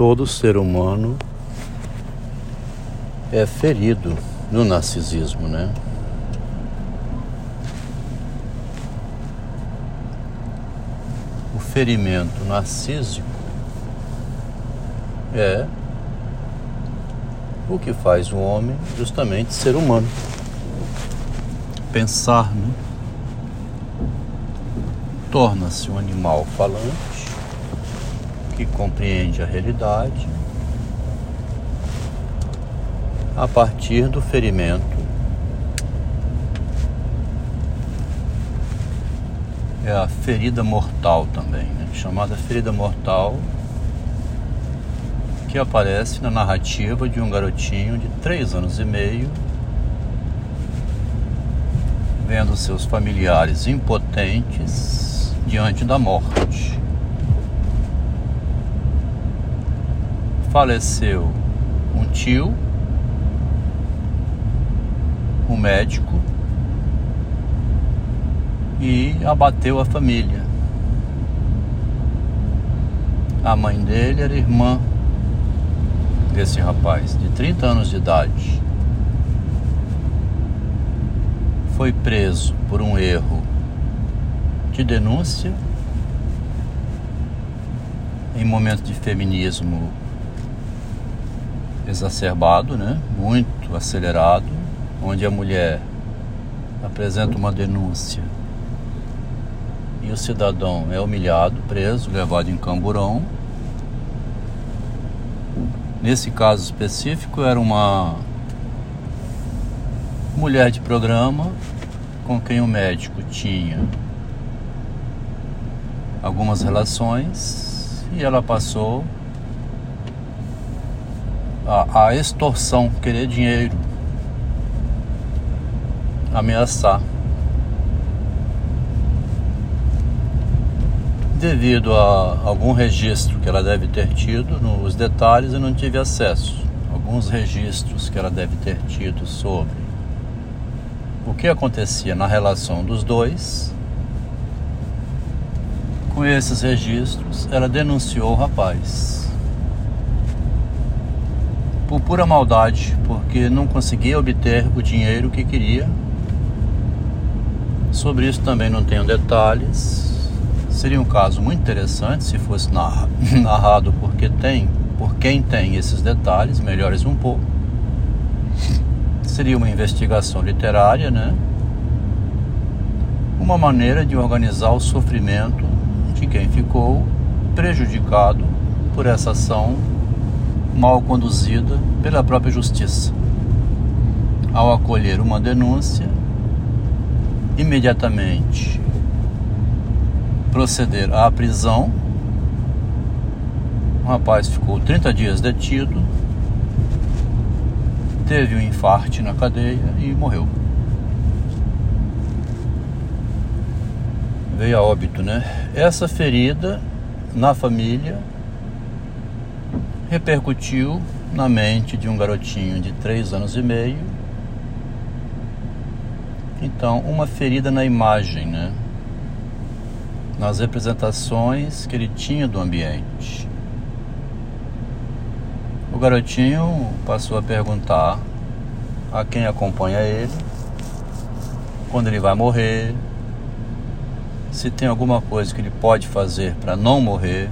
todo ser humano é ferido no narcisismo, né? O ferimento narcísico é o que faz o homem justamente ser humano. Pensar, né? Torna-se um animal falante que compreende a realidade a partir do ferimento é a ferida mortal também, né? chamada ferida mortal, que aparece na narrativa de um garotinho de três anos e meio, vendo seus familiares impotentes diante da morte. Faleceu um tio um médico e abateu a família. A mãe dele era irmã desse rapaz, de 30 anos de idade. Foi preso por um erro de denúncia em momento de feminismo exacerbado, né? Muito acelerado onde a mulher apresenta uma denúncia e o cidadão é humilhado, preso, levado em camburão. Nesse caso específico, era uma mulher de programa com quem o médico tinha algumas relações e ela passou a, a extorsão, querer dinheiro ameaçar. Devido a algum registro que ela deve ter tido, nos detalhes eu não tive acesso. Alguns registros que ela deve ter tido sobre o que acontecia na relação dos dois. Com esses registros, ela denunciou o rapaz. Por pura maldade, porque não conseguia obter o dinheiro que queria Sobre isso também não tenho detalhes. Seria um caso muito interessante se fosse narrado porque tem, por quem tem esses detalhes, melhores um pouco. Seria uma investigação literária, né? Uma maneira de organizar o sofrimento de quem ficou prejudicado por essa ação mal conduzida pela própria justiça. Ao acolher uma denúncia, imediatamente proceder à prisão. O rapaz ficou 30 dias detido, teve um infarte na cadeia e morreu. Veio a óbito, né? Essa ferida na família repercutiu na mente de um garotinho de 3 anos e meio então, uma ferida na imagem, né? Nas representações que ele tinha do ambiente. O garotinho passou a perguntar a quem acompanha ele quando ele vai morrer, se tem alguma coisa que ele pode fazer para não morrer,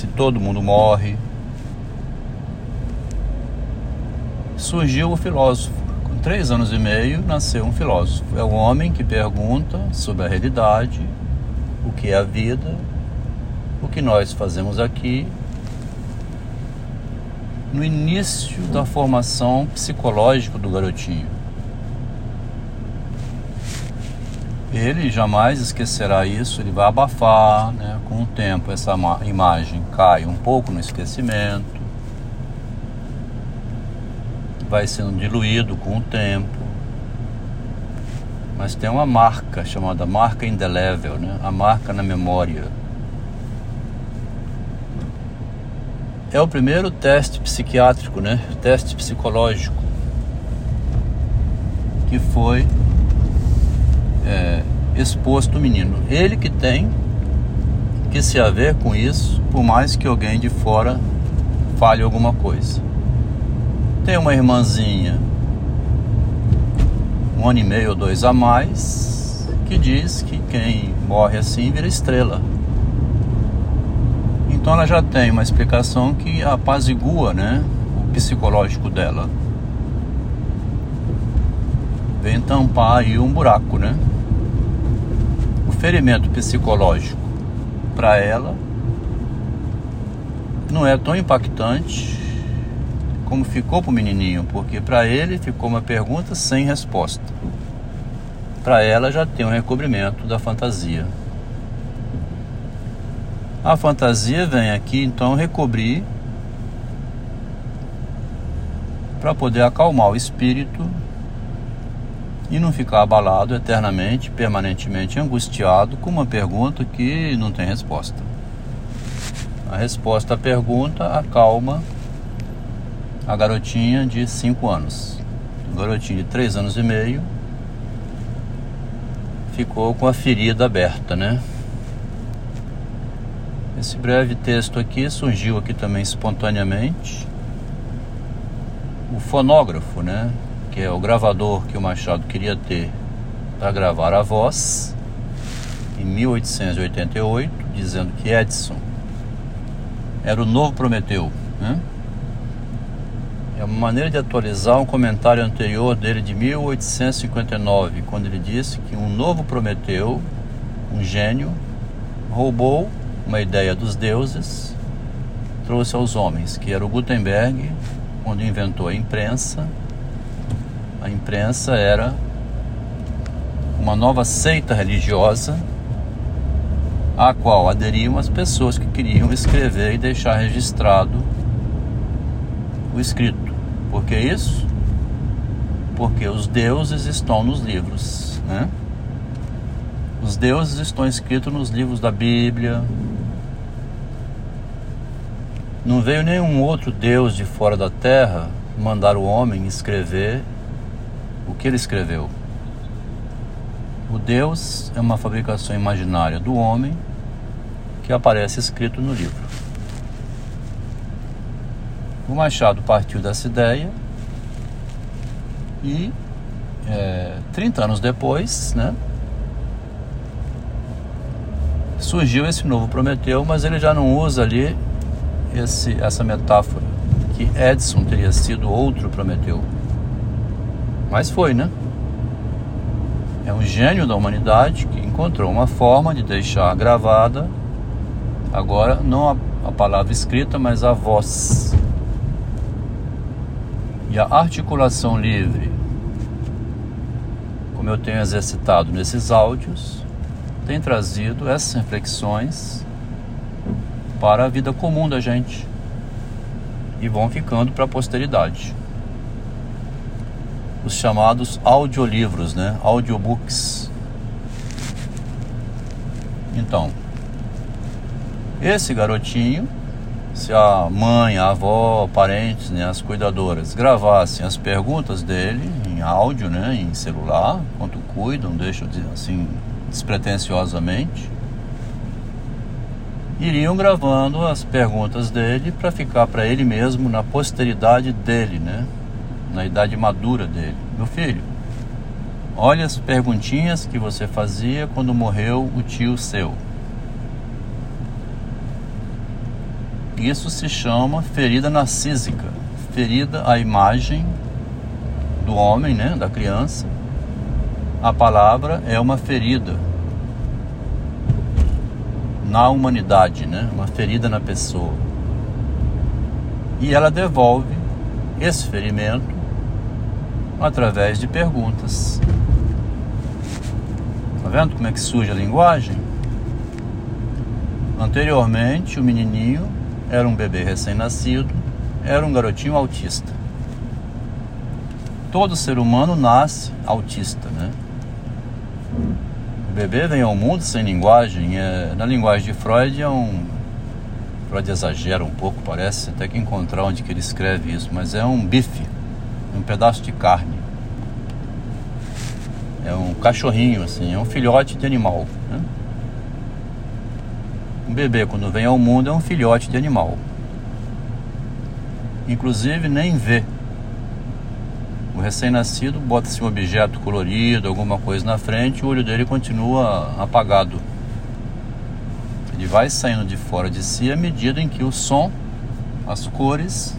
se todo mundo morre. Surgiu o filósofo três anos e meio, nasceu um filósofo. É um homem que pergunta sobre a realidade, o que é a vida, o que nós fazemos aqui. No início da formação psicológica do garotinho. Ele jamais esquecerá isso, ele vai abafar, né? com o tempo essa imagem cai um pouco no esquecimento vai sendo diluído com o tempo. Mas tem uma marca chamada marca indelével, né? a marca na memória. É o primeiro teste psiquiátrico, né? teste psicológico, que foi é, exposto o menino. Ele que tem que se a ver com isso, por mais que alguém de fora fale alguma coisa. Tem uma irmãzinha, um ano e meio ou dois a mais, que diz que quem morre assim vira estrela. Então ela já tem uma explicação que apazigua né, o psicológico dela. Vem tampar aí um buraco, né? Ferimento psicológico para ela não é tão impactante como ficou para o menininho, porque para ele ficou uma pergunta sem resposta. Para ela já tem um recobrimento da fantasia. A fantasia vem aqui então recobrir para poder acalmar o espírito e não ficar abalado eternamente, permanentemente angustiado com uma pergunta que não tem resposta. A resposta à pergunta acalma a garotinha de 5 anos. O garotinho de 3 anos e meio ficou com a ferida aberta, né? Esse breve texto aqui surgiu aqui também espontaneamente. O fonógrafo, né? Que é o gravador que o Machado queria ter para gravar a voz, em 1888, dizendo que Edison era o novo Prometeu, né? É uma maneira de atualizar um comentário anterior dele de 1859, quando ele disse que um novo Prometeu, um gênio, roubou uma ideia dos deuses, trouxe aos homens, que era o Gutenberg, quando inventou a imprensa. A imprensa era uma nova seita religiosa à qual aderiam as pessoas que queriam escrever e deixar registrado o escrito. Por que isso? Porque os deuses estão nos livros, né? Os deuses estão escritos nos livros da Bíblia. Não veio nenhum outro deus de fora da terra mandar o homem escrever o que ele escreveu. O Deus é uma fabricação imaginária do homem que aparece escrito no livro. O Machado partiu dessa ideia e é, 30 anos depois, né, surgiu esse novo Prometeu, mas ele já não usa ali esse, essa metáfora que Edson teria sido outro Prometeu. Mas foi, né? É um gênio da humanidade que encontrou uma forma de deixar gravada agora não a, a palavra escrita, mas a voz e a articulação livre, como eu tenho exercitado nesses áudios, tem trazido essas reflexões para a vida comum da gente e vão ficando para a posteridade. Os chamados audiolivros, né? Audiobooks. Então, esse garotinho se a mãe, a avó, parentes, né, as cuidadoras gravassem as perguntas dele em áudio, né, em celular, enquanto cuidam, deixam assim despretensiosamente, iriam gravando as perguntas dele para ficar para ele mesmo na posteridade dele, né, na idade madura dele. Meu filho, olha as perguntinhas que você fazia quando morreu o tio seu. Isso se chama ferida narcísica, ferida à imagem do homem, né, da criança. A palavra é uma ferida na humanidade, né, uma ferida na pessoa. E ela devolve esse ferimento através de perguntas. Tá vendo como é que surge a linguagem? Anteriormente, o menininho era um bebê recém-nascido, era um garotinho autista. Todo ser humano nasce autista, né? O bebê vem ao mundo sem linguagem. É, na linguagem de Freud é um. Freud exagera um pouco, parece até que encontrar onde que ele escreve isso, mas é um bife, um pedaço de carne. É um cachorrinho, assim, é um filhote de animal. Né? Um bebê, quando vem ao mundo, é um filhote de animal. Inclusive, nem vê. O recém-nascido bota-se um objeto colorido, alguma coisa na frente, o olho dele continua apagado. Ele vai saindo de fora de si à medida em que o som, as cores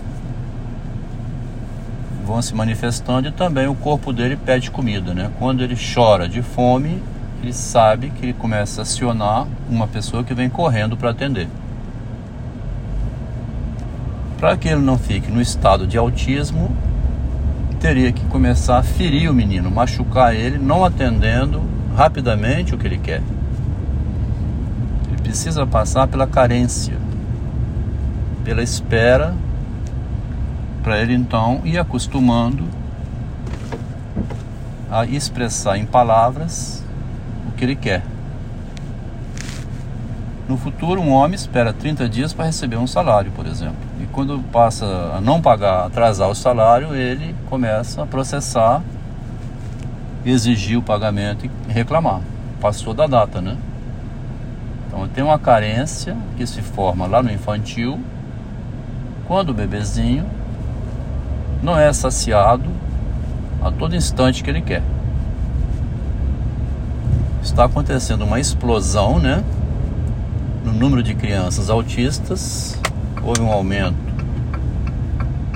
vão se manifestando e também o corpo dele pede comida, né? Quando ele chora de fome, ele sabe que ele começa a acionar uma pessoa que vem correndo para atender. Para que ele não fique no estado de autismo, teria que começar a ferir o menino, machucar ele, não atendendo rapidamente o que ele quer. Ele precisa passar pela carência, pela espera para ele então ir acostumando a expressar em palavras o que ele quer. No futuro, um homem espera 30 dias para receber um salário, por exemplo. E quando passa a não pagar, atrasar o salário, ele começa a processar, exigir o pagamento e reclamar. Passou da data, né? Então tem uma carência que se forma lá no infantil, quando o bebezinho não é saciado a todo instante que ele quer. Está acontecendo uma explosão, né? No número de crianças autistas, houve um aumento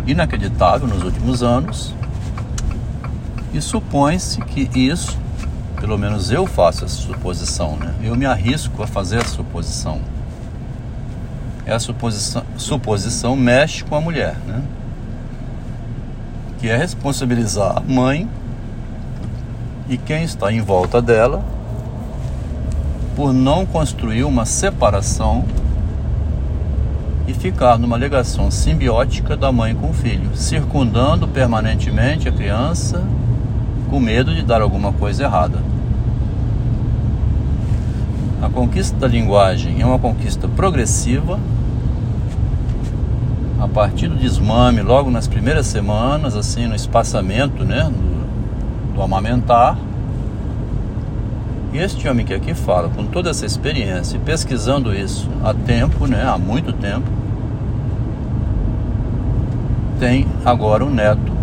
inacreditável nos últimos anos. E supõe-se que isso, pelo menos eu faço essa suposição, né? Eu me arrisco a fazer a suposição. Essa suposição, suposição mexe com a mulher, né? Que é responsabilizar a mãe e quem está em volta dela por não construir uma separação e ficar numa ligação simbiótica da mãe com o filho, circundando permanentemente a criança com medo de dar alguma coisa errada. A conquista da linguagem é uma conquista progressiva a partir do desmame, logo nas primeiras semanas, assim, no espaçamento, né, do, do amamentar. E este homem que aqui fala, com toda essa experiência, pesquisando isso há tempo, né, há muito tempo, tem agora um neto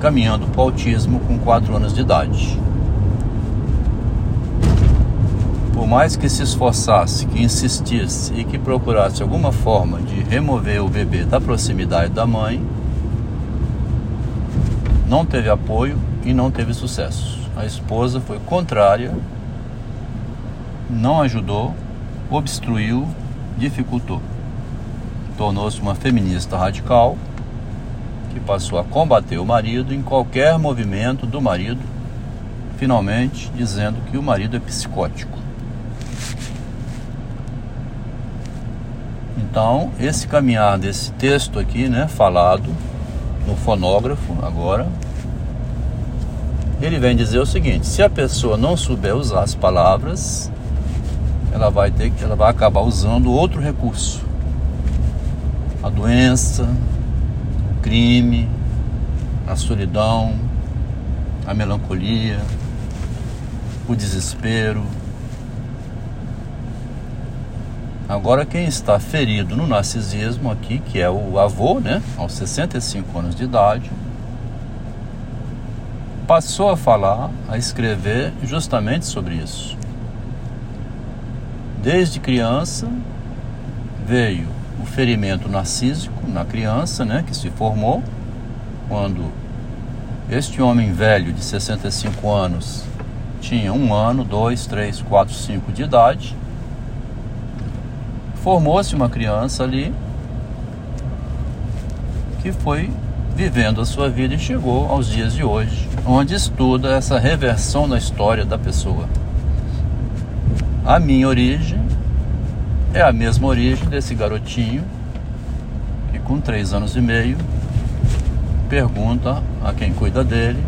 caminhando para o autismo com 4 anos de idade. Por mais que se esforçasse, que insistisse e que procurasse alguma forma de remover o bebê da proximidade da mãe, não teve apoio e não teve sucesso. A esposa foi contrária, não ajudou, obstruiu, dificultou. Tornou-se uma feminista radical que passou a combater o marido em qualquer movimento do marido, finalmente dizendo que o marido é psicótico. Então, esse caminhar desse texto aqui, né, falado no fonógrafo agora, ele vem dizer o seguinte: se a pessoa não souber usar as palavras, ela vai ter que, ela vai acabar usando outro recurso. A doença, o crime, a solidão, a melancolia, o desespero, Agora, quem está ferido no narcisismo aqui, que é o avô, né, aos 65 anos de idade, passou a falar, a escrever justamente sobre isso. Desde criança veio o ferimento narcísico na criança, né, que se formou quando este homem velho de 65 anos tinha um ano, dois, três, quatro, cinco de idade formou-se uma criança ali que foi vivendo a sua vida e chegou aos dias de hoje, onde estuda essa reversão na história da pessoa. A minha origem é a mesma origem desse garotinho que, com três anos e meio, pergunta a quem cuida dele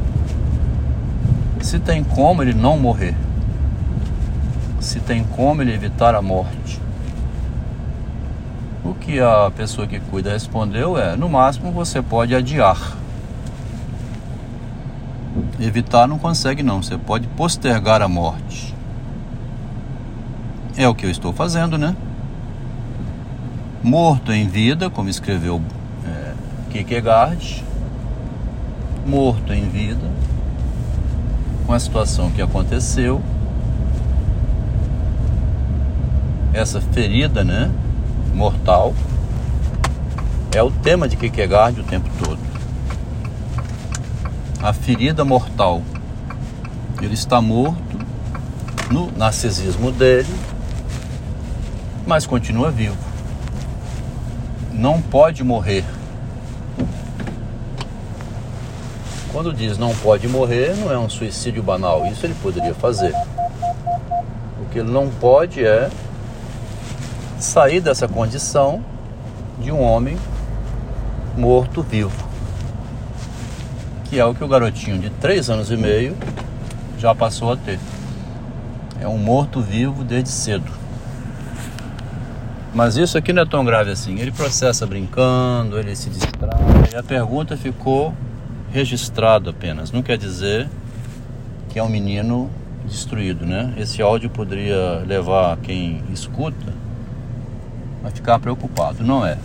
se tem como ele não morrer, se tem como ele evitar a morte. O que a pessoa que cuida respondeu é: no máximo você pode adiar. Evitar não consegue, não. Você pode postergar a morte. É o que eu estou fazendo, né? Morto em vida, como escreveu é, Kierkegaard, morto em vida, com a situação que aconteceu, essa ferida, né, mortal, é o tema de Kierkegaard o tempo todo. A ferida mortal. Ele está morto no narcisismo dele, mas continua vivo. Não pode morrer. Quando diz não pode morrer, não é um suicídio banal. Isso ele poderia fazer. O que ele não pode é sair dessa condição de um homem morto-vivo, que é o que o garotinho de três anos e meio já passou a ter. É um morto-vivo desde cedo. Mas isso aqui não é tão grave assim. Ele processa brincando, ele se distrai. E a pergunta ficou registrada apenas. Não quer dizer que é um menino destruído, né? Esse áudio poderia levar quem escuta a ficar preocupado. Não é.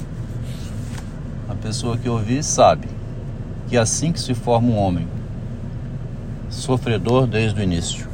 A pessoa que ouvir sabe que assim que se forma um homem, sofredor desde o início.